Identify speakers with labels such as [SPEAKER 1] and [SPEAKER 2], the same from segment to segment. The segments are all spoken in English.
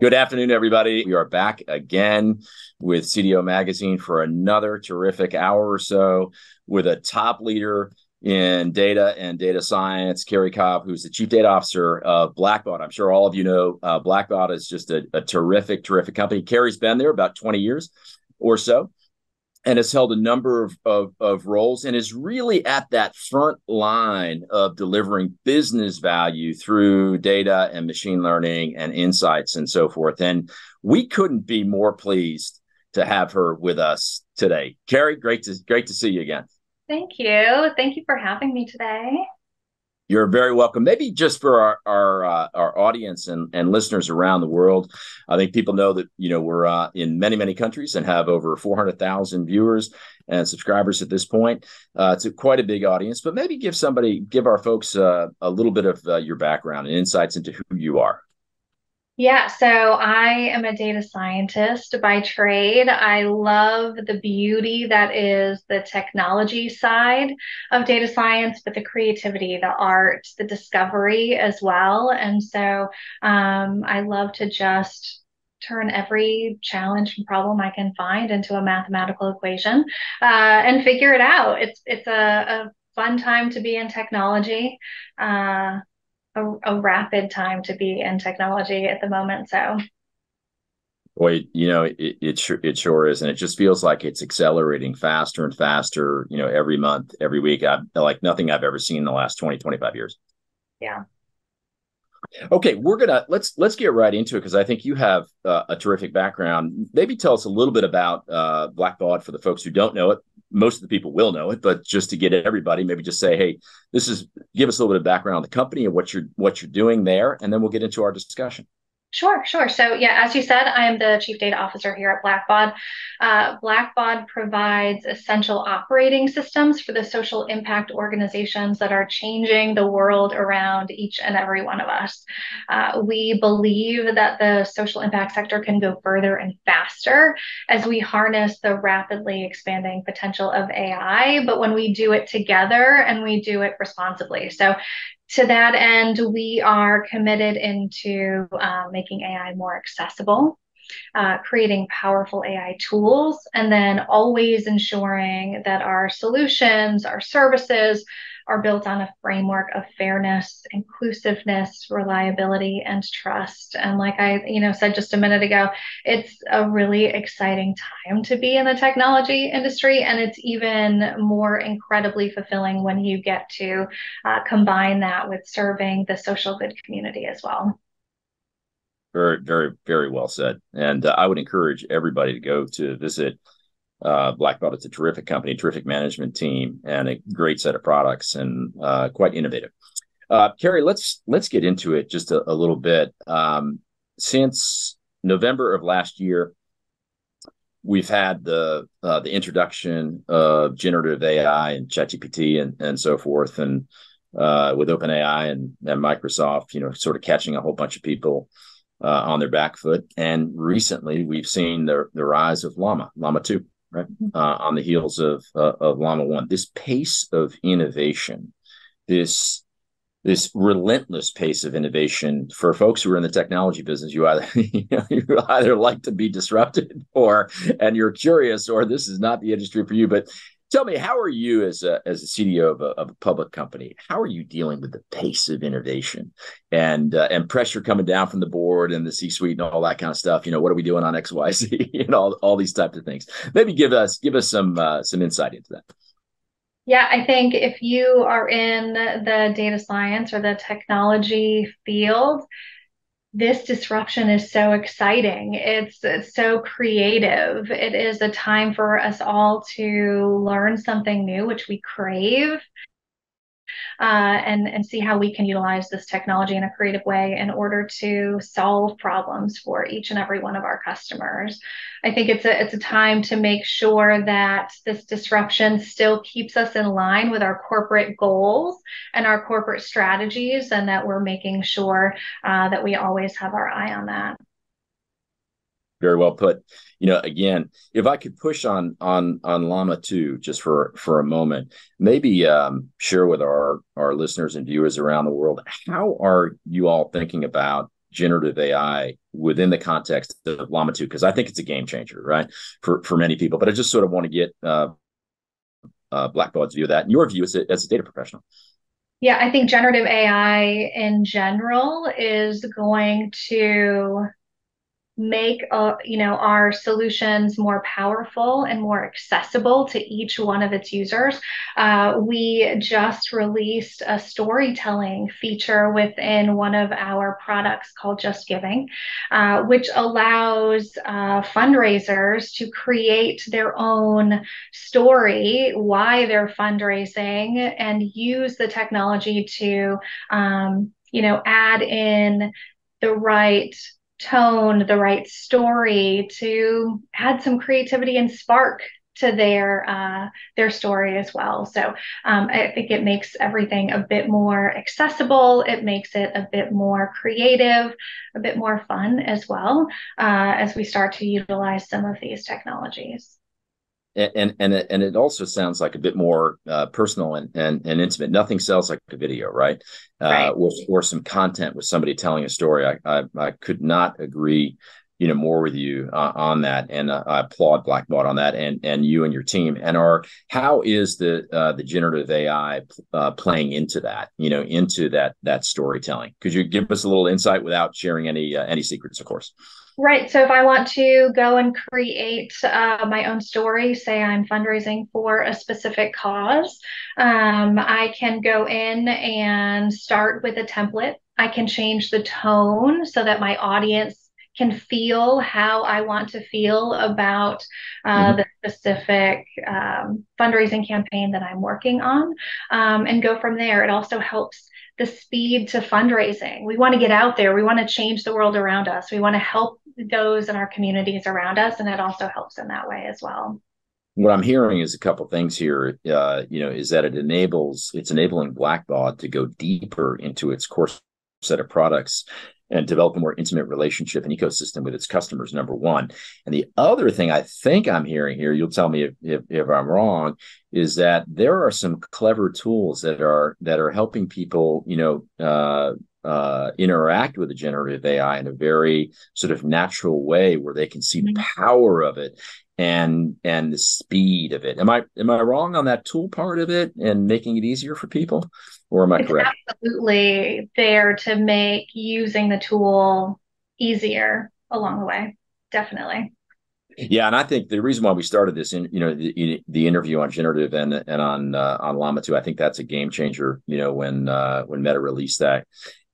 [SPEAKER 1] Good afternoon, everybody. We are back again with CDO Magazine for another terrific hour or so with a top leader in data and data science, Carrie Cobb, who's the chief data officer of Blackbaud. I'm sure all of you know uh, is just a, a terrific, terrific company. Carrie's been there about 20 years or so and has held a number of, of, of, roles and is really at that front line of delivering business value through data and machine learning and insights and so forth. And we couldn't be more pleased to have her with us today. Carrie, great to great to see you again.
[SPEAKER 2] Thank you. Thank you for having me today.
[SPEAKER 1] You're very welcome. Maybe just for our our, uh, our audience and, and listeners around the world, I think people know that you know we're uh, in many many countries and have over 400,000 viewers and subscribers at this point. Uh, it's a, quite a big audience, but maybe give somebody give our folks uh, a little bit of uh, your background and insights into who you are.
[SPEAKER 2] Yeah, so I am a data scientist by trade. I love the beauty that is the technology side of data science, but the creativity, the art, the discovery as well. And so um, I love to just turn every challenge and problem I can find into a mathematical equation uh, and figure it out. It's it's a, a fun time to be in technology. Uh, a, a rapid time to be in technology at the moment. So
[SPEAKER 1] Boy, you know, it, it sure it sure is, and it just feels like it's accelerating faster and faster. You know, every month, every week. I like nothing I've ever seen in the last 20, 25 years.
[SPEAKER 2] Yeah.
[SPEAKER 1] Okay, we're gonna let's let's get right into it because I think you have uh, a terrific background. Maybe tell us a little bit about uh, Blackbaud for the folks who don't know it most of the people will know it, but just to get everybody, maybe just say, hey, this is give us a little bit of background on the company and what you're what you're doing there, and then we'll get into our discussion.
[SPEAKER 2] Sure, sure. So, yeah, as you said, I am the chief data officer here at Blackbaud. Uh, Blackbaud provides essential operating systems for the social impact organizations that are changing the world around each and every one of us. Uh, we believe that the social impact sector can go further and faster as we harness the rapidly expanding potential of AI, but when we do it together and we do it responsibly. So, to that end, we are committed into uh, making AI more accessible, uh, creating powerful AI tools, and then always ensuring that our solutions, our services, are built on a framework of fairness, inclusiveness, reliability, and trust. And like I, you know, said just a minute ago, it's a really exciting time to be in the technology industry, and it's even more incredibly fulfilling when you get to uh, combine that with serving the social good community as well.
[SPEAKER 1] Very, very, very well said. And uh, I would encourage everybody to go to visit uh, Blackbaud. It's a terrific company, terrific management team, and a great set of products, and uh, quite innovative. Uh, Carrie, let's let's get into it just a, a little bit. Um, since November of last year, we've had the uh, the introduction of generative AI and ChatGPT and and so forth, and uh, with OpenAI and, and Microsoft, you know, sort of catching a whole bunch of people uh, on their back foot. And recently, we've seen the the rise of Llama, Llama two right? Uh, on the heels of uh, of Llama One, this pace of innovation, this this relentless pace of innovation for folks who are in the technology business you either you, know, you either like to be disrupted or and you're curious or this is not the industry for you but Tell me, how are you as a as a CDO of a, of a public company? How are you dealing with the pace of innovation and uh, and pressure coming down from the board and the C suite and all that kind of stuff? You know, what are we doing on X, Y, Z? and all, all these types of things. Maybe give us give us some uh, some insight into that.
[SPEAKER 2] Yeah, I think if you are in the data science or the technology field, this disruption is so exciting. It's, it's, so creative. It is a time for us all to learn something new, which we crave uh, and and see how we can utilize this technology in a creative way in order to solve problems for each and every one of our customers. I think it's a it's a time to make sure that this disruption still keeps us in line with our corporate goals and our corporate strategies, and that we're making sure uh, that we always have our eye on that.
[SPEAKER 1] Very well put. You know, again, if I could push on on on Llama 2 just for for a moment, maybe um, share with our our listeners and viewers around the world how are you all thinking about generative AI within the context of Llama 2? Because I think it's a game changer, right, for for many people. But I just sort of want to get uh, uh, view of that and your view as a, as a data professional.
[SPEAKER 2] Yeah, I think generative AI in general is going to make uh, you know our solutions more powerful and more accessible to each one of its users. Uh, we just released a storytelling feature within one of our products called JustGiving uh, which allows uh, fundraisers to create their own story why they're fundraising and use the technology to um, you know add in the right tone, the right story to add some creativity and spark to their uh, their story as well. So um, I think it makes everything a bit more accessible. It makes it a bit more creative, a bit more fun as well uh, as we start to utilize some of these technologies
[SPEAKER 1] and and it, and it also sounds like a bit more uh, personal and, and and intimate. Nothing sells like a video, right? Uh, right. Or, or some content with somebody telling a story. I I, I could not agree, you know, more with you uh, on that, and uh, I applaud Blackbaud on that, and and you and your team. And are how is the uh, the generative AI uh, playing into that? You know, into that that storytelling. Could you give us a little insight without sharing any any secrets, of course?
[SPEAKER 2] Right. So if I want to go and create uh, my own story, say I'm fundraising for a specific cause, um, I can go in and start with a template. I can change the tone so that my audience can feel how I want to feel about uh, mm-hmm. the specific um, fundraising campaign that I'm working on um, and go from there. It also helps the speed to fundraising. We want to get out there. We want to change the world around us. We want to help those in our communities around us, and it also helps in that way as well.
[SPEAKER 1] What I'm hearing is a couple things here. Uh, you know, is that it enables it's enabling Blackbaud to go deeper into its core set of products and develop a more intimate relationship and ecosystem with its customers number one and the other thing i think i'm hearing here you'll tell me if, if, if, i'm wrong is that there are some clever tools that are that are helping people you know uh, uh, interact with the generative AI in a very sort of natural way where they can see mm-hmm. the power of it and and the speed of it. Am I am I wrong on that tool part of it and making it easier for people, or am I
[SPEAKER 2] it's
[SPEAKER 1] correct?
[SPEAKER 2] Absolutely there to make using the tool easier along the way. Definitely.
[SPEAKER 1] Yeah, and I think the reason why we started this, in you know, the, the interview on generative and and on uh, on Llama 2, I think that's a game changer. You know, when uh, when Meta released that,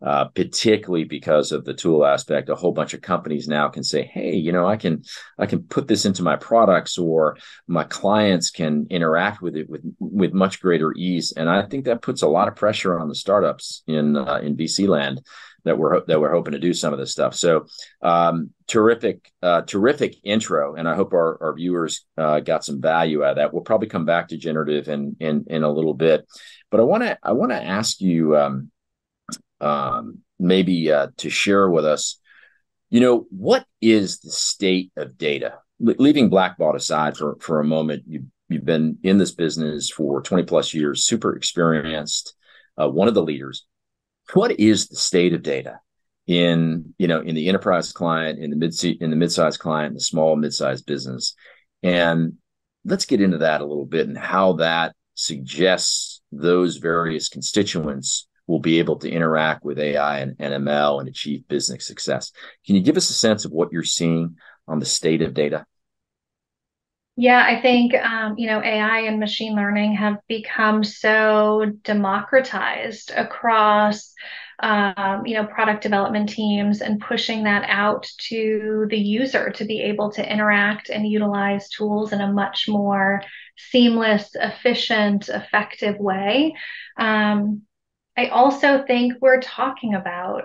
[SPEAKER 1] uh, particularly because of the tool aspect. A whole bunch of companies now can say, "Hey, you know, I can I can put this into my products, or my clients can interact with it with with much greater ease." And I think that puts a lot of pressure on the startups in uh, in VC land that we're that we're hoping to do some of this stuff. So um, terrific, uh, terrific intro, and I hope our, our viewers uh, got some value out of that. We'll probably come back to generative in in in a little bit, but I want to I want to ask you. Um, um, maybe uh, to share with us, you know, what is the state of data? Le- leaving Blackbaud aside for, for a moment, you, you've been in this business for 20 plus years, super experienced, uh, one of the leaders. What is the state of data in, you know, in the enterprise client, in the mid in the mid-sized client, the small mid-sized business? And let's get into that a little bit and how that suggests those various constituents will be able to interact with AI and NML and achieve business success. Can you give us a sense of what you're seeing on the state of data?
[SPEAKER 2] Yeah, I think um, you know AI and machine learning have become so democratized across um, you know product development teams and pushing that out to the user to be able to interact and utilize tools in a much more seamless, efficient, effective way. Um, I also think we're talking about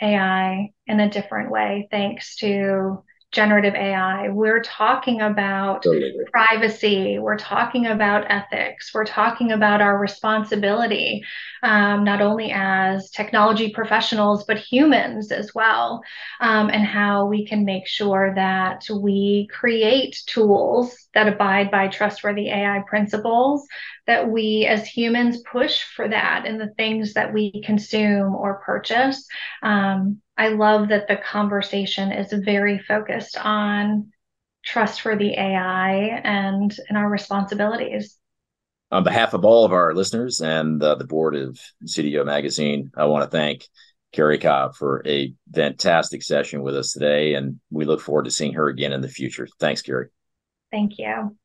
[SPEAKER 2] AI in a different way thanks to generative AI. We're talking about totally. privacy. We're talking about ethics. We're talking about our responsibility, um, not only as technology professionals, but humans as well, um, and how we can make sure that we create tools that abide by trustworthy AI principles, that we as humans push for that in the things that we consume or purchase. Um, I love that the conversation is very focused on trustworthy AI and and our responsibilities.
[SPEAKER 1] On behalf of all of our listeners and uh, the board of CDO Magazine, I want to thank Carrie Cobb for a fantastic session with us today, and we look forward to seeing her again in the future. Thanks, Carrie.
[SPEAKER 2] Thank you.